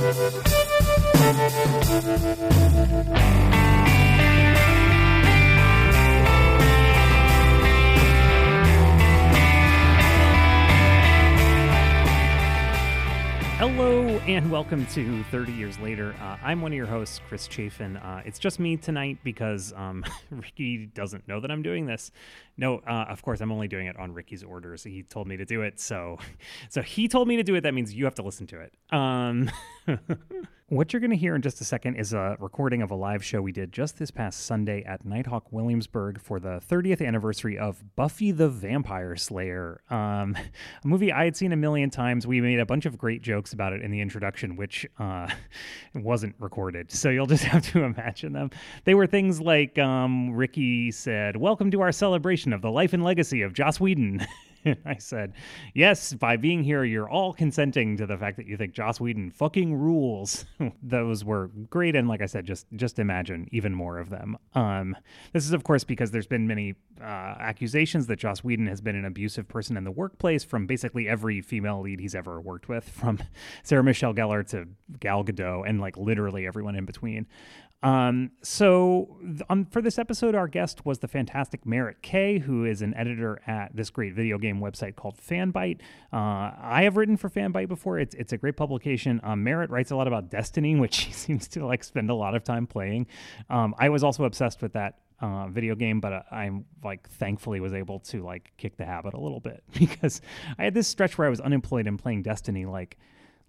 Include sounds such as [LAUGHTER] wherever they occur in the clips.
Thank you. Hello and welcome to 30 Years Later. Uh, I'm one of your hosts, Chris Chafin. Uh, it's just me tonight because um, [LAUGHS] Ricky doesn't know that I'm doing this. No, uh, of course, I'm only doing it on Ricky's orders. He told me to do it, so [LAUGHS] so he told me to do it. That means you have to listen to it. Um, [LAUGHS] What you're going to hear in just a second is a recording of a live show we did just this past Sunday at Nighthawk Williamsburg for the 30th anniversary of Buffy the Vampire Slayer, um, [LAUGHS] a movie I had seen a million times. We made a bunch of great jokes about it in the introduction, which uh, [LAUGHS] wasn't recorded. So you'll just [LAUGHS] have to imagine them. They were things like um, Ricky said, Welcome to our celebration of the life and legacy of Joss Whedon. [LAUGHS] I said, Yes, by being here, you're all consenting to the fact that you think Joss Whedon fucking rules. [LAUGHS] Those were great. And like I said, just just imagine even more of them. Um, this is, of course, because there's been many uh, accusations that Joss Whedon has been an abusive person in the workplace from basically every female lead he's ever worked with, [LAUGHS] from Sarah Michelle Gellar to Gal Gadot, and like literally everyone in between. Um, so um, for this episode, our guest was the fantastic Merritt K, who is an editor at this great video game website called Fanbyte. Uh, I have written for Fanbyte before. It's it's a great publication. Um, Merritt writes a lot about Destiny, [LAUGHS] which he seems to like spend a lot of time playing. Um, I was also obsessed with that uh, video game, but uh, I'm like thankfully was able to like kick the habit a little bit [LAUGHS] because I had this stretch where I was unemployed and playing Destiny like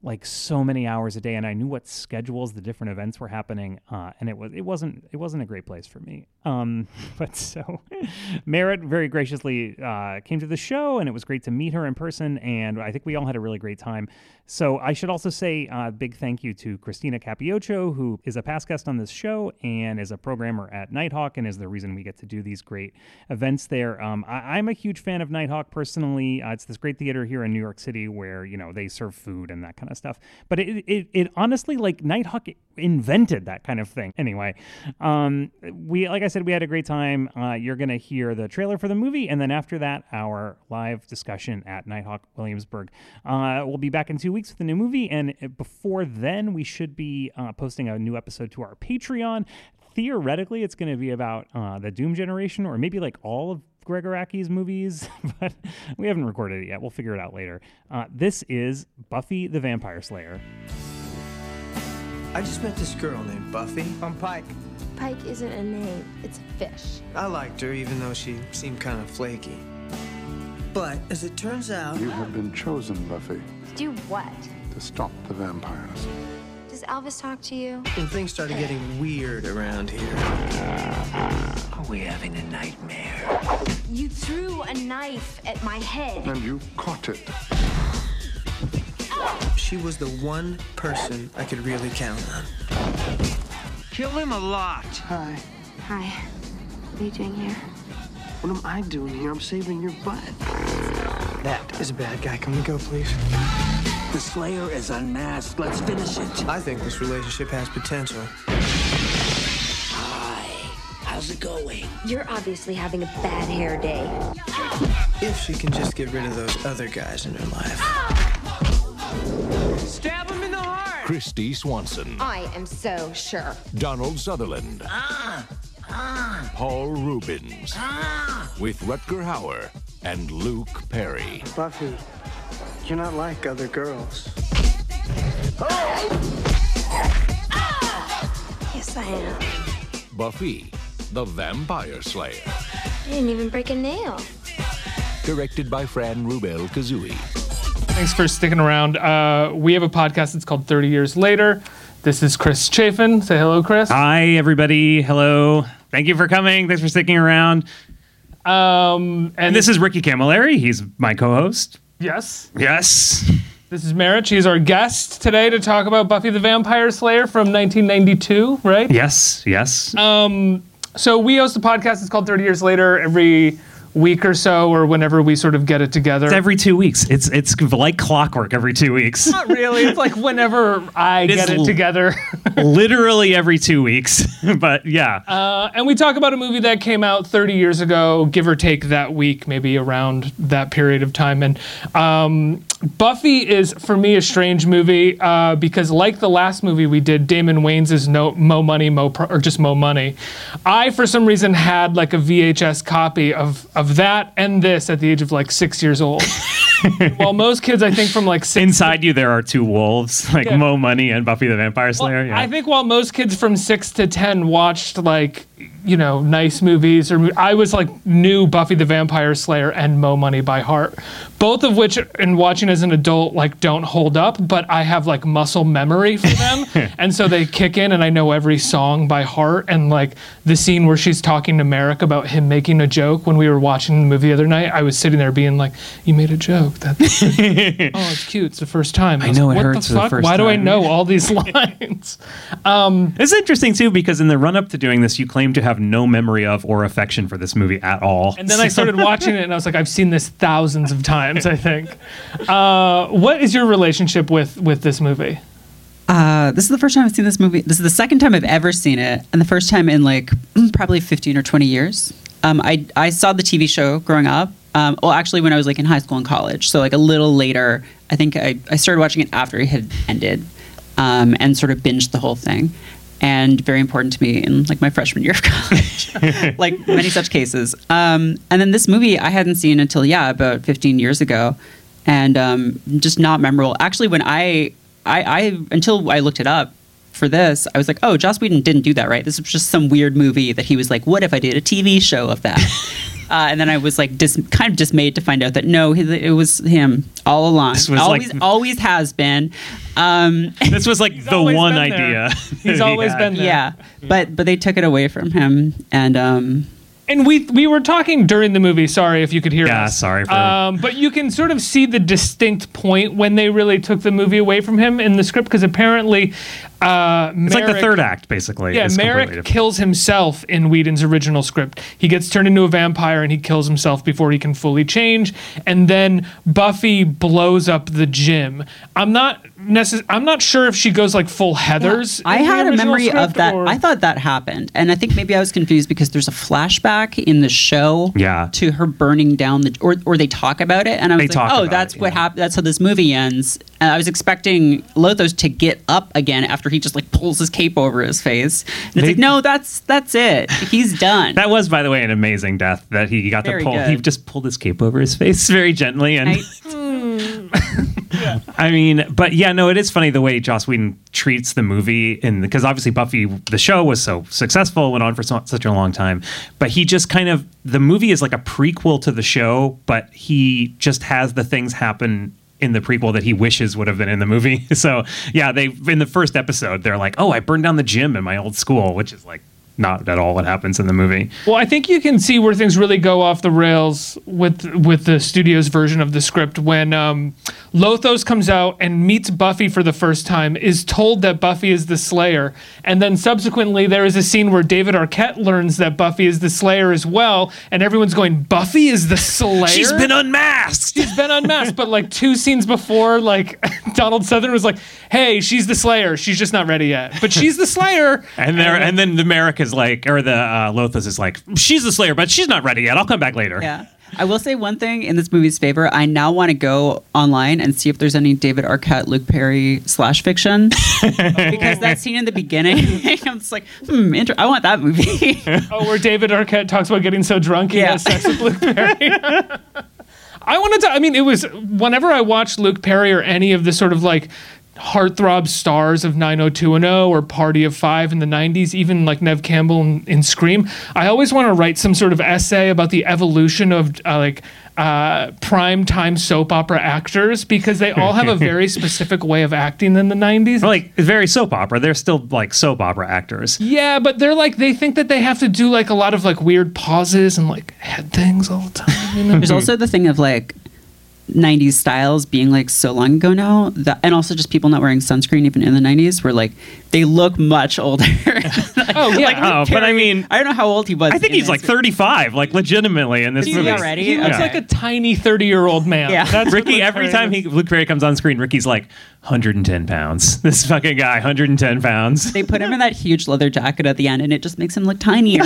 like so many hours a day and I knew what schedules the different events were happening uh, and it was it wasn't it wasn't a great place for me. Um, [LAUGHS] but so [LAUGHS] Merritt very graciously uh, came to the show and it was great to meet her in person and I think we all had a really great time. So I should also say a uh, big thank you to Christina Capiocho who is a past guest on this show and is a programmer at Nighthawk and is the reason we get to do these great events there. Um, I, am a huge fan of Nighthawk personally. Uh, it's this great theater here in New York City where you know they serve food and that kind of stuff. But it, it, it honestly, like Nighthawk invented that kind of thing. Anyway, um, we, like I said, we had a great time. Uh, you're going to hear the trailer for the movie. And then after that, our live discussion at Nighthawk Williamsburg. Uh, we'll be back in two weeks with a new movie. And before then, we should be uh, posting a new episode to our Patreon theoretically it's going to be about uh, the Doom generation, or maybe like all of Gregg Araki's movies, [LAUGHS] but we haven't recorded it yet. We'll figure it out later. Uh, this is Buffy the Vampire Slayer. I just met this girl named Buffy. I'm Pike. Pike isn't a name, it's a fish. I liked her, even though she seemed kind of flaky. But as it turns out, you have been chosen, Buffy. To do what? To stop the vampires. Does Elvis talk to you? When things started getting weird around here. Are we having a nightmare? You threw a knife at my head. And you caught it. She was the one person I could really count on. Kill him a lot. Hi. Hi. What are you doing here? What am I doing here? I'm saving your butt. That is a bad guy. Can we go, please? The Slayer is unmasked. Let's finish it. I think this relationship has potential. Hi. How's it going? You're obviously having a bad hair day. If she can just get rid of those other guys in her life. Stab him in the heart! Kristy Swanson. I am so sure. Donald Sutherland. Ah! Ah! Paul Reubens. Ah! With Rutger Hauer and Luke Perry. Buffy, you're not like other girls. Yes, I am. Buffy, the Vampire Slayer. I didn't even break a nail. Directed by Fran Rubel Kuzui. Thanks for sticking around. Uh, we have a podcast. It's called 30 Years Later. This is Chris Chafin. Say hello, Chris. Hi, everybody. Hello. Thank you for coming. Thanks for sticking around. Um, and And this is Ricky Camilleri. He's my co host. yes, Yes. this is Merritt. He's our guest today to talk about Buffy the Vampire Slayer from 1992, right? Yes. Yes. Um, so we host a podcast. It's called 30 Years Later. Every week or so, or whenever we sort of get it together. It's every two weeks. It's it's like clockwork every two weeks. Not really. It's like whenever I It get it together. [LAUGHS] Literally every two weeks. [LAUGHS] but yeah. Uh, and we talk about a movie that came out 30 years ago, give or take that week, maybe around that period of time. And um, Buffy is for me a strange movie uh, because, like the last movie we did, Damon Wayans is no Mo Money, Mo Pro, or just Mo Money. I, for some reason, had like a VHS copy of of that and this at the age of like six years old. [LAUGHS] While most kids, I think, from like six Inside you, there are two wolves, [LAUGHS] like Yeah. Mo Money and Buffy the Vampire Slayer. yeah. I think while most kids from six to ten watched like you know nice movies, or I was like knew Buffy the Vampire Slayer and Mo Money by heart, both of which in watching as an adult like don't hold up, but I have like muscle memory for them, [LAUGHS] and so they kick in, and I know every song by heart, and like the scene where she's talking to Merrick about him making a joke when we were watching the movie the other night, I was sitting there being like, "You made a joke. That's [LAUGHS] oh, it's cute. It's the first time." I, was know, like, it what hurts the for the first Why do I know all these [LAUGHS] lines? Um, it's interesting too because in the run up to doing this, you claim to have no memory of or affection for this movie at all. And then I started watching it, and I was like, I've seen this thousands of times. I think. Uh, what is your relationship with with this movie? Uh, this is the first time I've seen this movie. This is the second time I've ever seen it, and the first time in like mm, probably 15 or 20 years. Um, I I saw the TV show growing up. Um, well, actually, when I was like in high school and college, so like a little later. I think I, I started watching it after it had ended, um, and sort of binged the whole thing. And very important to me in like my freshman year of [LAUGHS] college, [LAUGHS] like many such cases. Um, and then this movie I hadn't seen until yeah about 15 years ago, and um, just not memorable. Actually, when I, I I until I looked it up for this, I was like, oh, Joss Whedon didn't do that, right? This was just some weird movie that he was like, what if I did a TV show of that? [LAUGHS] uh, and then I was like, dis- kind of dismayed to find out that no, it was him all along. This was always, like- always has been. Um, [LAUGHS] this was like the one idea. [LAUGHS] He's that he always been there. yeah, but but they took it away from him, and um, And we we were talking during the movie. Sorry if you could hear Yeah, us. sorry for- Um, but you can sort of see the distinct point when they really took the movie away from him in the script because apparently, uh, It's like the third act, basically. Yeah, Merrick kills himself in Whedon's original script. He gets turned into a vampire and he kills himself before he can fully change. And then Buffy blows up the gym. I'm not necess- I'm not sure if she goes like full Heather's. I in the had a original memory of that. or- I thought that happened, and I think maybe I was confused because there's a flashback in the show Yeah. to her burning down the, or or they talk about it, and I was They like, oh, that's it, what yeah. happened. That's how this movie ends. And I was expecting Lothos to get up again after he just like pulls his cape over his face, and it's like, no, that's that's it. He's done. That was, by the way, an amazing death that he got Very to pull. He just pulled his cape over his face [LAUGHS] very gently, and I- [LAUGHS] Mm. [LAUGHS] I mean, but yeah, no, it is funny the way Joss Whedon treats the movie, and because obviously Buffy, the show was so successful, went on for so, such a long time, but he just kind of the movie is like a prequel to the show, but he just has the things happen in the prequel that he wishes would have been in the movie. [LAUGHS] So yeah, they in the first episode they're like, oh, I burned down the gym in my old school, which is like not at all what happens in the movie. Well, I think you can see where things really go off the rails with with the studio's version of the script when um, Lothos comes out and meets Buffy for the first time, is told that Buffy is the Slayer, and then subsequently there is a scene where David Arquette learns that Buffy is the Slayer as well, and everyone's going, "Buffy is the Slayer." She's been unmasked. She's been unmasked, but like two scenes before, like [LAUGHS] Donald Sutherland was like, "Hey, she's the Slayer. She's just not ready yet, but she's the Slayer." And there, and then the Merrick is like, or the uh, Lothos is like, she's the Slayer, but she's not ready yet. I'll come back later. Yeah. I will say one thing in this movie's favor. I now want to go online and see if there's any David Arquette, Luke Perry slash fiction. [LAUGHS] because that scene in the beginning, [LAUGHS] I'm just like, hmm, inter- I want that movie. [LAUGHS] Oh, where David Arquette talks about getting so drunk he Yeah. has sex with Luke Perry. I wanted to. I mean, it was whenever I watched Luke Perry or any of the sort of like heartthrob stars of 90210 or Party of Five in the 90s, even like Neve Campbell in, in Scream. I always want to write some sort of essay about the evolution of uh, like uh, prime time soap opera actors because they all have a [LAUGHS] very specific way of acting in the 90s. Like very soap opera. They're still like soap opera actors. Yeah, but they're like they think that they have to do like a lot of like weird pauses and like head things all the time. You know? There's also the thing of like 90s styles being like so long ago now that and also just people not wearing sunscreen even in the 90s were like they look much older. [LAUGHS] oh yeah. Like, Oh, but I mean, I don't know how old he was. I think in he's like this. 35, like legitimately in this Is he movie. already? he looks Okay. like a tiny 30 year old man. Yeah. That's [LAUGHS] what Ricky, every Perry time is. he Luke Perry comes on screen, Ricky's like 110 pounds. [LAUGHS] This fucking guy, 110 pounds. They put him in that huge leather jacket at the end and it just makes him look tinier.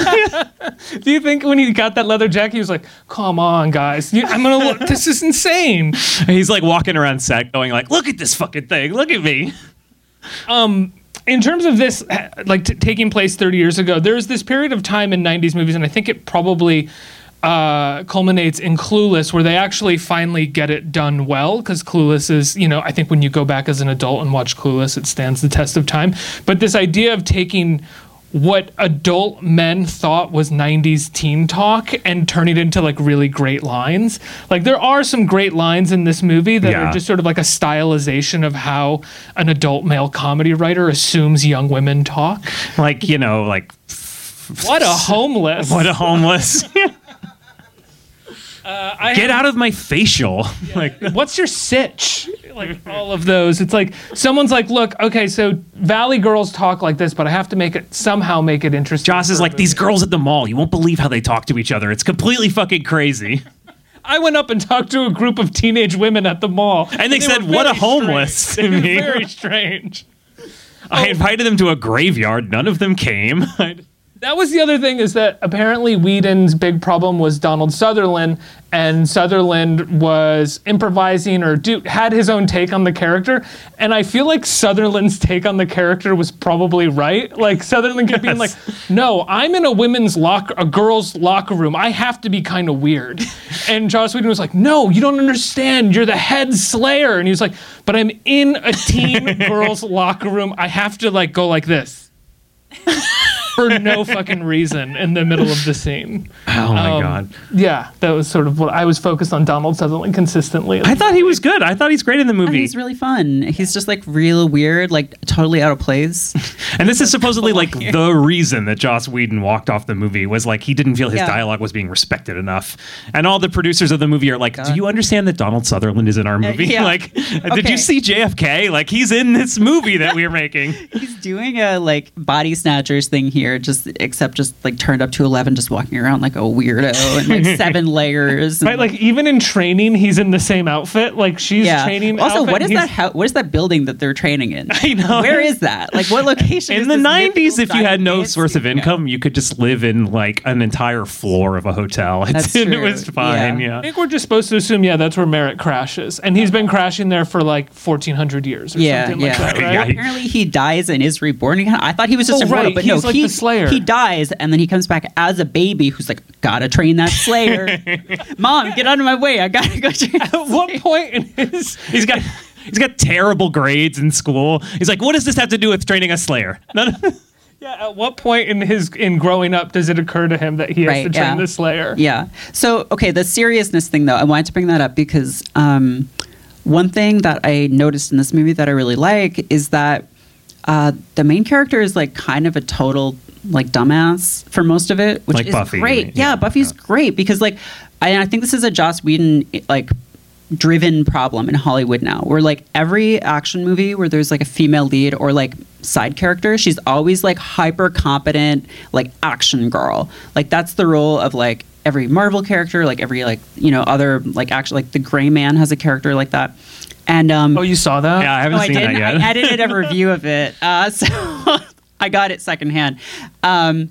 Do you think when he got that leather jacket, he was like, "Come on, guys, I'm gonna look. This is insane." insane. He's like walking around set, going like, "Look at this fucking thing! Look at me!" Um, in terms of this like t- taking place 30 years ago there's this period of time in 90s movies and i think it probably uh, culminates in clueless where they actually finally get it done well because clueless is you know i think when you go back as an adult and watch clueless it stands the test of time. But this idea of taking what adult men thought was 90s teen talk and turning it into like really great lines. Like there are some great lines in this movie that Yeah. are just sort of like a stylization of how an adult male comedy writer assumes young women talk. Like you know, like What a homeless. what a homeless. [LAUGHS] [LAUGHS] Uh, I Get out of my facial. [LAUGHS] Like what's your sitch? Like all of those. It's like someone's like, look, okay, so Valley girls talk like this, but I have to make it somehow make it interesting. Joss is like these girls at the mall. You won't believe how they talk to each other. It's completely fucking crazy. I went up and talked to a group of teenage women at the mall, And they said, were "What a very homeless," [LAUGHS] strange. to me. Very strange. I oh. invited them to a graveyard. None of them came. [LAUGHS] That was the other thing is that apparently Whedon's big problem was Donald Sutherland, and Sutherland was improvising or do, had his own take on the character. And I feel like Sutherland's take on the character was probably right. Like Sutherland kept being like, "No, I'm in a women's locker, a girls' locker room. I have to be kind of weird." [LAUGHS] And Joss Whedon was like, "No, you don't understand. You're the head Slayer." And he was like, "But I'm in a teen [LAUGHS] girls' locker room. I have to like go like this." [LAUGHS] for no fucking reason in the middle of the scene. [LAUGHS] Oh my Um, god. Yeah, that was sort of what I was focused on Donald Sutherland consistently. I thought he was good. I thought he's great in the And movie. he's really fun. He's just like real weird, like totally out of place. [LAUGHS] And this is supposedly [LAUGHS] like the reason that Joss Whedon walked off the movie was like he didn't feel his Yeah. dialogue was being respected enough. And all the producers of the movie are like, "Do you understand that Donald Sutherland is in our movie? yeah. Like, did you see JFK? Like he's in this movie that we're making." He's doing a like body snatchers thing here, just except just like turned up to eleven, just walking around like a weirdo and like [LAUGHS] seven layers. and, Right, like even in training, he's in the same outfit. Like she's yeah. training. Also, outfit, what is that? How, what is that building that they're training in? [LAUGHS] I know. Where is that? Like, what location? [LAUGHS] In is the 90s, if you had no source of studio? income, you could just live in like an entire floor of a hotel. That's and it was fine. Yeah. Yeah. I think we're just supposed to assume, yeah, that's where Merrick crashes, and he's been crashing there for like 1400 years or Yeah, something yeah. like that, right? Yeah, Apparently, he dies and is reborn again. I thought he was just Oh, immortal, right. but no, He's like he, the Slayer. he dies and then he comes back as a baby who's like, gotta train that Slayer. [LAUGHS] Mom, get out of my way. I gotta go train. that At what point in his He's got he's got terrible grades in school. He's like, what does this have to do with training a Slayer? None of- [LAUGHS] yeah, at what point in his in growing up does it occur to him that he has Right, to train yeah. the Slayer? Yeah. So, okay, the seriousness thing, though, I wanted to bring that up because um, one thing that I noticed in this movie that I really like is that uh, the main character is like kind of a total like dumbass for most of it, which Like is Buffy, great. Yeah, Yeah, Buffy's great because like I, I think this is a Joss Whedon like driven problem in Hollywood now where like every action movie where there's like a female lead or like side character she's always like hyper competent like action girl like that's the role of like every Marvel character like every like you know other like action like the gray man has a character like that and um Oh, you saw that? yeah, I haven't no, I seen that didn't. yet. I [LAUGHS] edited a review of it, uh, [LAUGHS] so I got it secondhand. Um,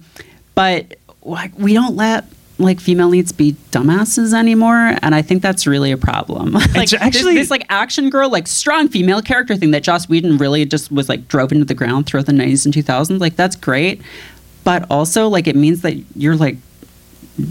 but like, we don't let like female leads be dumbasses anymore, and I think that's really a problem. [LAUGHS] like It's this- actually- this, like action girl, like strong female character thing that Joss Whedon really just was like drove into the ground throughout the '90s and 2000s. Like that's great, but also like it means that you're like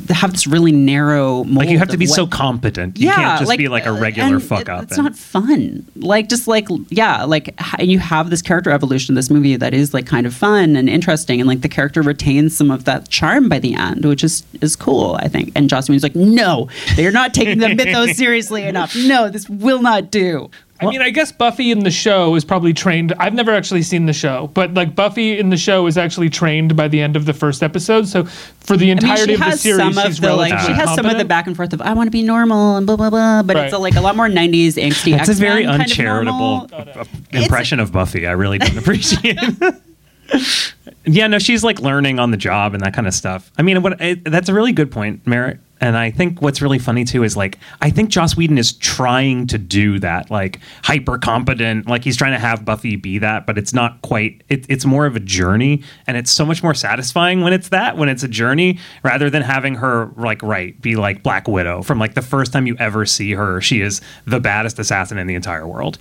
have this really narrow mold like you have to be what- so competent. You can't just be like a uh, regular fuck up. It's and- not fun. Like just like yeah, like and you have this character evolution in this movie that is like kind of fun and interesting, and like the character retains some of that charm by the end, which is is cool, I think. And Joss Whedon's like, no, they're not taking the mythos [LAUGHS] seriously enough. No, this will not do. I mean, I guess Buffy in the show is probably trained. I've never actually seen the show, but like Buffy in the show is actually trained by the end of the first episode. So for the entirety I mean, entirety she of the has series, some she's of the like she has some of the back and forth of I want to be normal and blah blah blah, but it's a, like a lot more '90s angsty. That's a very X-Men kind of uncharitable normal. impression of Buffy. I really don't [LAUGHS] appreciate. It. [LAUGHS] Yeah, no, she's like learning on the job and that kind of stuff. I mean, what it, that's a really good point, Merritt. And I think what's really funny too is like I think Joss Whedon is trying to do that, like hyper competent, like he's trying to have Buffy be that, but it's not quite. It, it's more of a journey, and it's so much more satisfying when it's that, when it's a journey, rather than having her like right be like Black Widow from like the first time you ever see her, she is the baddest assassin in the entire world.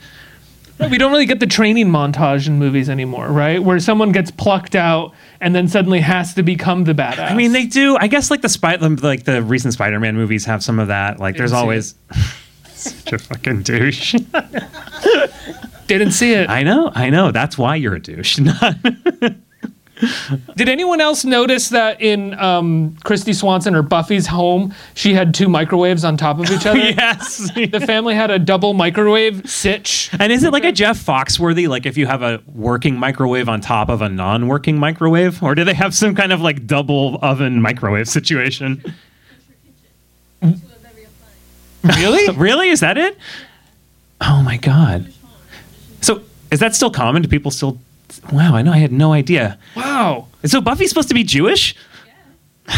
We don't really get the training montage in movies anymore, right? Where someone gets plucked out and then suddenly has to become the badass. I mean, they do. I guess like the spy, like the recent Spider-Man movies have some of that. Like, there's always [LAUGHS] such a fucking douche. didn't see it. I know, I know. That's why you're a douche. [LAUGHS] Not- Did anyone else notice that in um, Kristy Swanson or Buffy's home, she had two microwaves on top of each other? [LAUGHS] yes. The family had a double microwave sitch. And is it like a Jeff Foxworthy? Like if you have a working microwave on top of a non-working microwave, or do they have some kind of like double oven microwave situation? Really? [LAUGHS] really? Is that it? Oh my god. So is that still common? Do people still? Wow, I know. I had no idea. Wow. So Buffy's supposed to be Jewish? Yeah.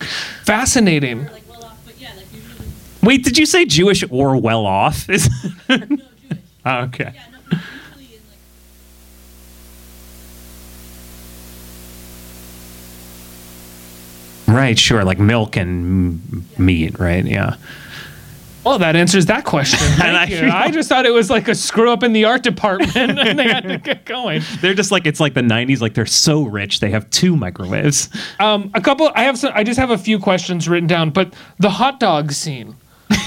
[LAUGHS] Fascinating. [LAUGHS] Wait, did you say Jewish or well off? Is Oh, [LAUGHS] ah, okay. Right, sure, like milk and meat, right? Yeah. Well, that answers that question. [LAUGHS] Thank I I just thought it was like a screw up in the art department [LAUGHS] and they had to get going. They're just like it's like the '90s. Like they're so rich, they have two microwaves. Um, a couple. I have. Some, I just have a few questions written down. But the hot dog scene.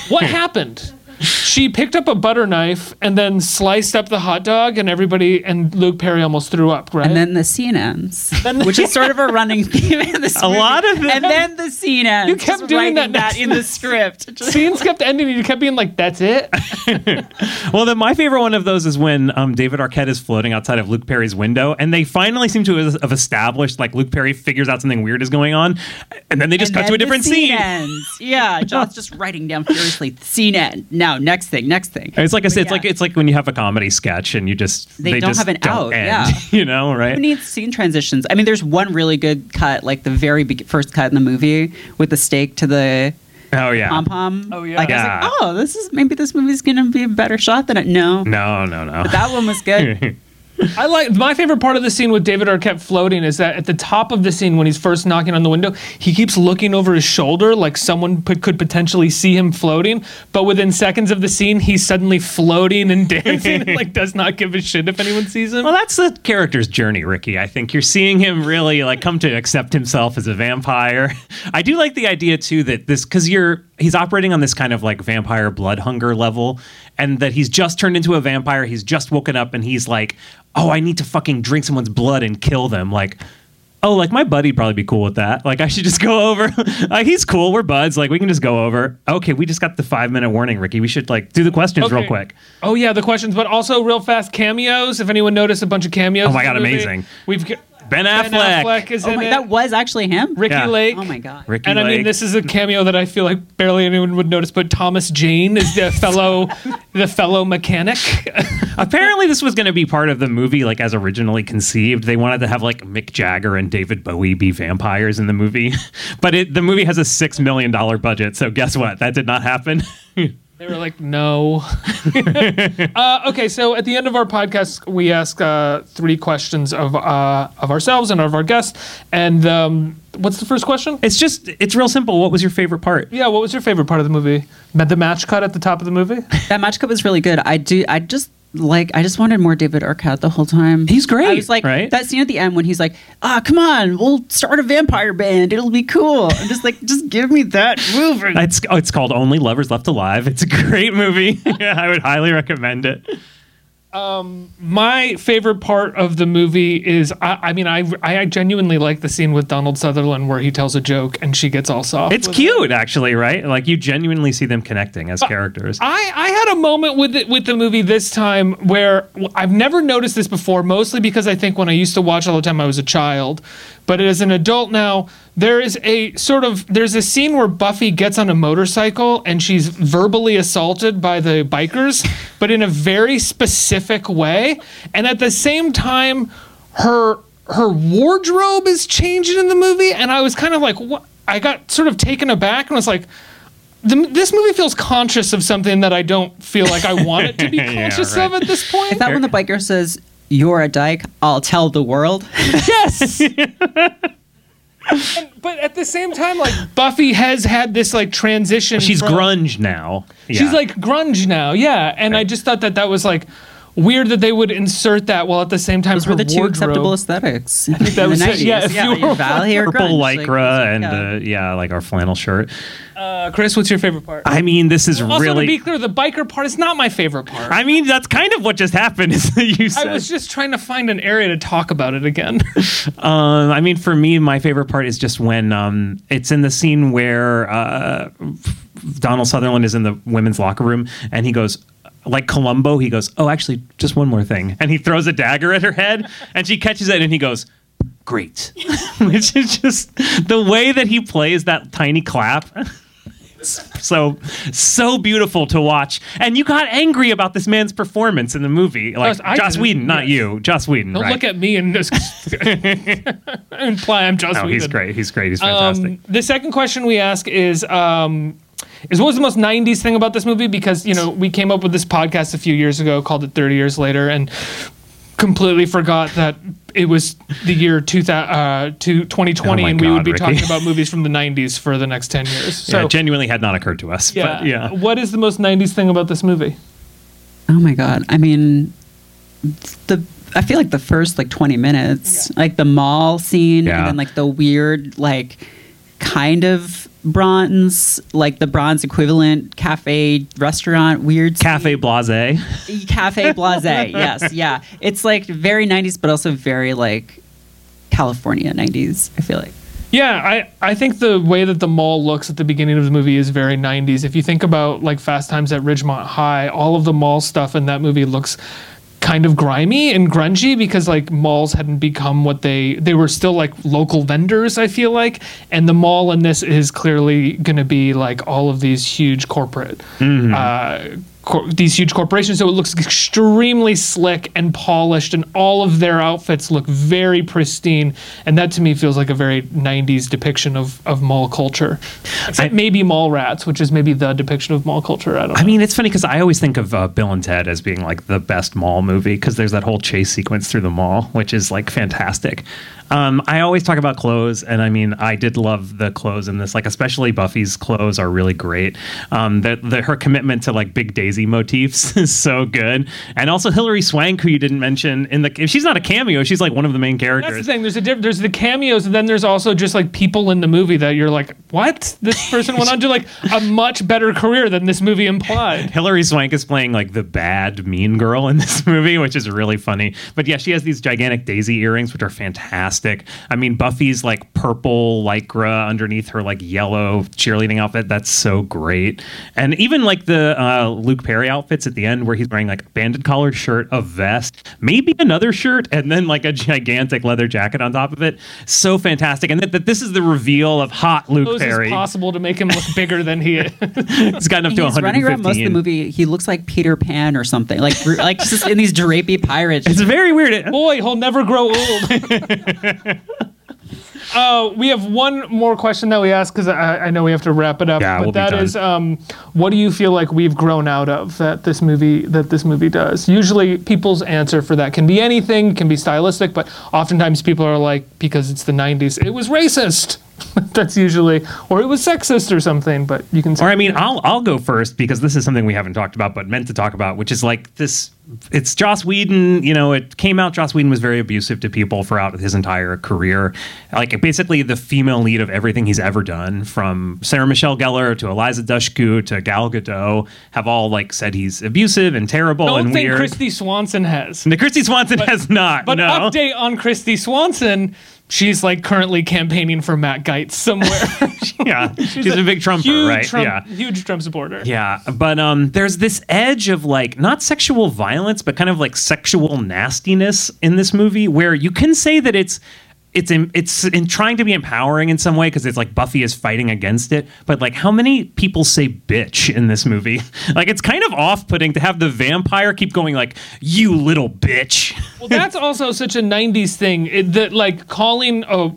What [LAUGHS] happened? She picked up a butter knife and then sliced up the hot dog, and everybody and Luke Perry almost threw up. Right. And then the scene ends, which is sort of a running theme in this A movie. lot of it. And then the scene ends. You kept doing that that in the script. [LAUGHS] Scenes kept ending, and you kept being like, "That's it." [LAUGHS] Well, then my favorite one of those is when um, David Arquette is floating outside of Luke Perry's window, and they finally seem to have established like Luke Perry figures out something weird is going on, and then they just and cut to a then the different scene. Ends. Yeah, John's just writing down furiously. Scene end. Now, next thing, next thing. It's like I said, it's yeah. like it's like when you have a comedy sketch and you just They don't just have an don't out, end, yeah. [LAUGHS] you know, right? Who needs scene transitions? I mean, there's one really good cut, like the very be- first cut in the movie with the steak to the oh yeah, pom pom. Oh, yeah. Like I Yeah. was like, oh, this is maybe this movie's gonna be a better shot than it. No, no, no, no. but that one was good. [LAUGHS] I like my favorite part of the scene with David Arquette floating is that at the top of the scene when he's first knocking on the window, he keeps looking over his shoulder like someone p- could potentially see him floating. But within seconds of the scene, he's suddenly floating and [LAUGHS] dancing and like does not give a shit if anyone sees him. Well, that's the character's journey, Ricky. I think you're seeing him really like come to accept himself as a vampire. [LAUGHS] I do like the idea too that this because you're he's operating on this kind of like vampire blood hunger level, and that he's just turned into a vampire. He's just woken up and he's like, oh, I need to fucking drink someone's blood and kill them. Like. Oh, like my buddy'd probably be cool with that. Like I should just go [LAUGHS] over. like he's cool. We're buds. Like we can just go over. Okay, we just got the five minute warning, Ricky. We should like do the questions real quick. Oh yeah, the questions, but also real fast cameos. If anyone noticed a bunch of cameos. Oh my in God, movie. amazing. We've Ben Ben Affleck. Affleck is oh in my, it. that was actually him. Ricky Yeah. Lake. Oh my god. Ricki Lake. And I mean, Lake. this is a cameo that I feel like barely anyone would notice, but Thomas Jane is the fellow, [LAUGHS] the fellow mechanic. [LAUGHS] Apparently, this was going to be part of the movie, like as originally conceived. They wanted to have like Mick Jagger and David Bowie be vampires in the movie, [LAUGHS] but it, the movie has a six million dollar budget. So guess what? That did not happen. They were like, no. [LAUGHS] uh, okay, so at the end of our podcast, we ask uh, three questions of uh, of ourselves and of our guests. And um, what's the first question? it's just, it's real simple. What was your favorite part? Yeah, what was your favorite part of the movie? The match cut at the top of the movie. That match cut was really good. I do. I just like. I just wanted more David Arquette the whole time. He's great, I was like right? that scene at the end when he's like, "Ah, come on, we'll start a vampire band. It'll be cool." I'm just like, just give me that movie. It's it's called Only Lovers Left Alive. It's a great movie. [LAUGHS] yeah, I would highly recommend it. Um, my favorite part of the movie is, I, I mean, I, I genuinely like the scene with Donald Sutherland where he tells a joke and she gets all soft. It's with it. cute, actually, right? Like you genuinely see them connecting as uh, characters. I, I had a moment with it with the movie this time where I've never noticed this before, mostly because I think when I used to watch all the time I was a child. But as an adult now, there is a sort of there's a scene where Buffy gets on a motorcycle and she's verbally assaulted by the bikers, but in a very specific way. And at the same time, her her wardrobe is changing in the movie, and I was kind of like, what? I got sort of taken aback and was like. The, this movie feels conscious of something that I don't feel like I want it to be [LAUGHS] Yeah, conscious right. of at this point. Is that when the biker says, "You're a dyke, I'll tell the world"? [LAUGHS] yes. [LAUGHS] And- but at the same time, like Buffy has had this like transition. She's from- grunge now. She's like grunge now, yeah. And I just thought that that was like weird that they would insert that while at the same time Those her were the two wardrobe- acceptable aesthetics [LAUGHS] in that was it, 90s. yeah, if you either were Valley or purple grunge, like, lycra and yeah. uh, yeah, like our flannel shirt. Uh, Chris, what's your favorite part? I mean, this is also, really. to be clear, the biker part is not my favorite part. I mean, that's kind of what just happened. [LAUGHS] Is that you I was just trying to find an area to talk about it again. [LAUGHS] Um, I mean, for me, my favorite part is just when um, it's in the scene where uh, Donald Sutherland is in the women's locker room and he goes, like Columbo, he goes, Oh, actually, just one more thing. And he throws a dagger at her head and she catches it and he goes, Great. [LAUGHS] Which is just the way that he plays that tiny clap. [LAUGHS] So so beautiful to watch and you got angry about this man's performance in the movie like I joss did, whedon not yes. you joss whedon Don't right look at me and just [LAUGHS] imply I'm Joss no he's great he's great he's fantastic Um, the second question we ask is um, is what was the most 90s thing about this movie? Because, you know, we came up with this podcast a few years ago called it 30 Years Later and completely forgot that it was the year 2000, uh, to 2020 Oh my and we would be Ricky. talking about movies from the 90s for the next 10 years. So, yeah, genuinely had not occurred to us. yeah, But yeah. What is the most 90s thing about this movie? Oh my god! I mean, the I feel like the first like twenty minutes, like the mall scene, Yeah. and then like the weird like kind of bronze, like the bronze equivalent cafe restaurant weird Cafe Blase. [LAUGHS] cafe blase. yes, yeah. It's like very nineties, but also very like California nineties. I feel like. Yeah, I, I think the way that the mall looks at the beginning of the movie is very 90s. If you think about like Fast Times at Ridgemont High, all of the mall stuff in that movie looks kind of grimy and grungy because like malls hadn't become what they they were still like local vendors I feel like. And the mall in this is clearly going to be like all of these huge corporate uh, cor- these huge corporations so it looks extremely slick and polished and all of their outfits look very pristine and that to me feels like a very 90s depiction of, of mall culture except maybe mall rats which is maybe the depiction of mall culture I don't know I mean, it's funny because I always think of uh, Bill and Ted as being like the best mall movie because there's that whole chase sequence through the mall, which is like fantastic. Um, I always talk about clothes, and I mean, I did love the clothes in this. Like, especially Buffy's clothes are really great. Um, the, the her commitment to like big Daisy motifs is [LAUGHS] so good, and also Hilary Swank, who you didn't mention in the. If she's not a cameo, she's like one of the main That's characters. the thing. There's a diff- there's the cameos, and then there's also just like people in the movie that you're like, what? This [LAUGHS] person went on to like a much better career than this movie implied. [LAUGHS] Hilary Swank is playing like the bad mean girl in this movie, which is really funny. But yeah, she has these gigantic daisy earrings, which are fantastic. I mean, Buffy's like purple lycra underneath her like yellow cheerleading outfit. That's so great. And even like the uh, Luke Perry outfits at the end, where he's wearing like a banded collared shirt, a vest, maybe another shirt, and then like a [LAUGHS] gigantic leather jacket on top of it. So fantastic. And that, that this is the reveal of hot Luke Suppose Perry. it's possible to make him look bigger than he is. [LAUGHS] He's gotten up to He's running around most of the movie. He looks like Peter Pan or something, like like just in these drapey pirates. It's very weird. Boy, he'll never grow old. [LAUGHS] Uh, we have one more question that we ask because I, I know we have to wrap it up. Yeah, but we'll done. is, um, what do you feel like we've grown out of that this movie that this movie does? Usually, people's answer for that can be anything, can be stylistic, but oftentimes people are like, because it's the '90s, it was racist. [LAUGHS] That's usually, or it was sexist or something. But you can. Say Or I mean, I'll I'll go first because this is something we haven't talked about, but meant to talk about, which is like this. It's Joss Whedon. You know, it came out. Joss Whedon was very abusive to people throughout his entire career. Like basically the female lead of everything he's ever done, from Sarah Michelle Gellar to Eliza Dushku to Gal Gadot, have all like said he's abusive and terrible don't and think weird. Kristy Swanson has. the Kristy Swanson has not. But no. update on Kristy Swanson. She's like currently campaigning for Matt Gaetz somewhere. [LAUGHS] [LAUGHS] yeah, she's, a, big Trumper, huge right? Trump, yeah. huge Trump supporter. Yeah, but um, there's this edge of like not sexual violence, but kind of like sexual nastiness in this movie, where you can say that it's it's in, it's in trying to be empowering in some way because it's like Buffy is fighting against it. But like, how many people say bitch in this movie? [LAUGHS] like, it's kind of off-putting to have the vampire keep going like, "You little bitch." [LAUGHS] Well, that's also such a '90s thing. It, that like calling a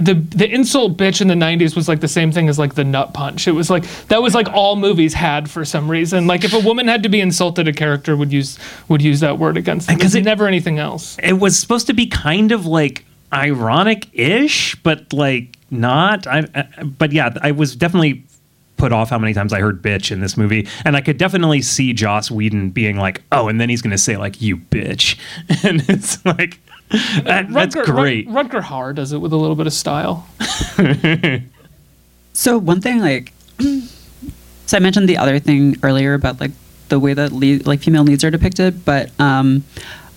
the the insult bitch in the '90s was like the same thing as like the nut punch. It was like that was like all movies had for some reason. Like if a woman had to be insulted, a character would use would use that word against them. Because it never anything else. It was supposed to be kind of like ironic-ish, but like not. I, I, but yeah, I was definitely put off how many times I heard bitch in this movie. And I could definitely see Joss Whedon being like, oh, and then he's going to say, like, you bitch. [LAUGHS] And it's like, that, that's great. Rut- Rutger Hauer does it with a little bit of style. [LAUGHS] So one thing, like, [CLEARS THROAT] so I mentioned the other thing earlier about like the way that lead, like female leads are depicted, but um,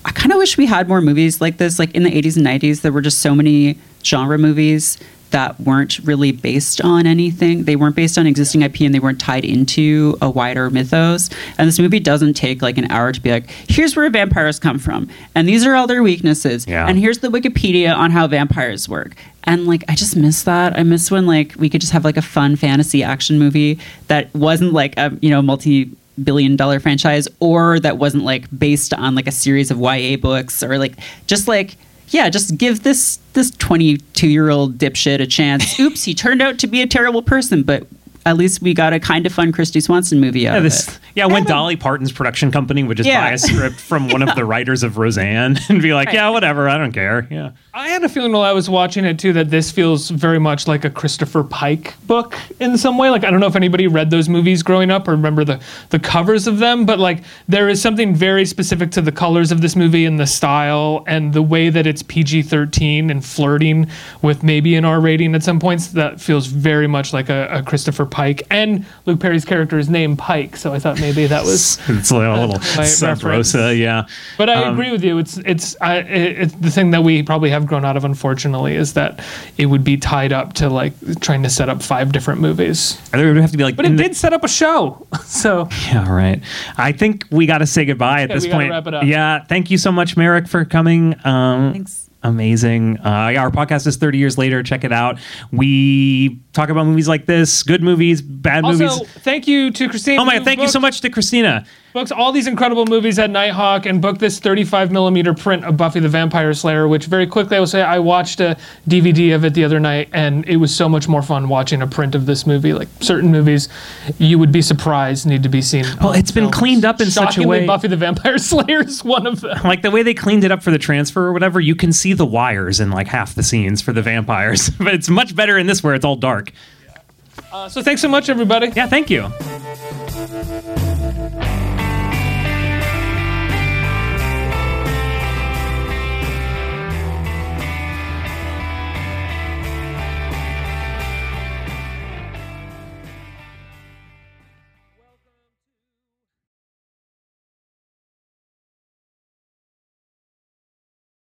I kind of wish we had more movies like this. Like in the 80s and 90s, there were just so many genre movies that weren't really based on anything. They weren't based on existing IP and they weren't tied into a wider mythos. And this movie doesn't take like an hour to be like, here's where vampires come from, and these are all their weaknesses, Yeah. and here's the Wikipedia on how vampires work. And like, I just miss that. I miss when like we could just have like a fun fantasy action movie that wasn't like a you know multi billion dollar franchise or that wasn't like based on like a series of YA books or like just like yeah, just give this this 22 year old dipshit a chance. [LAUGHS] Oops, he turned out to be a terrible person, but at least we got a kind of fun Kristy Swanson movie out Yeah, of this, it. yeah, when Dolly Parton's production company would just Yeah. buy a script from one of the [LAUGHS] writers of Roseanne [LAUGHS] and be like, yeah, whatever, I don't care. Yeah. I had a feeling while I was watching it too that this feels very much like a Christopher Pike book in some way. Like I don't know if anybody read those movies growing up or remember the the covers of them, but like there is something very specific to the colors of this movie and the style and the way that it's PG-13 and flirting with maybe an R rating at some points that feels very much like a, a Christopher Pike and Luke Perry's character is named Pike, so I thought maybe that was [LAUGHS] It's like a little my sub reference. rosa, yeah. But I Um, agree with you. It's it's I, it, it's the thing that we probably have grown out of, unfortunately, is that it would be tied up to like trying to set up five different movies. There would have to be like, But it did set up a show, [LAUGHS] so Yeah, right. I think we got to say goodbye at Yeah, this we point. wrap it up. Yeah, thank you so much, Merritt, for coming. Um, Thanks. Amazing. Uh, yeah, our podcast is 30 years later. Check it out. We talk about movies like this, good movies, bad also movies. thank you to Christine. Oh my! Thank you so much to Christina. Books all these incredible movies at Nighthawk and booked this 35 millimeter print of Buffy the Vampire Slayer, which very quickly I will say I watched a DVD of it the other night, and it was so much more fun watching a print of this movie. Like certain movies, you would be surprised need to be seen. Well, it's been film. cleaned up in such a way- Buffy the Vampire [LAUGHS] Slayer is one of them. Like the way they cleaned it up for the transfer or whatever, you can see the wires in like half the scenes for the vampires. [LAUGHS] but it's much better in this where it's all dark. Uh, so thanks so much, everybody. Yeah, thank you.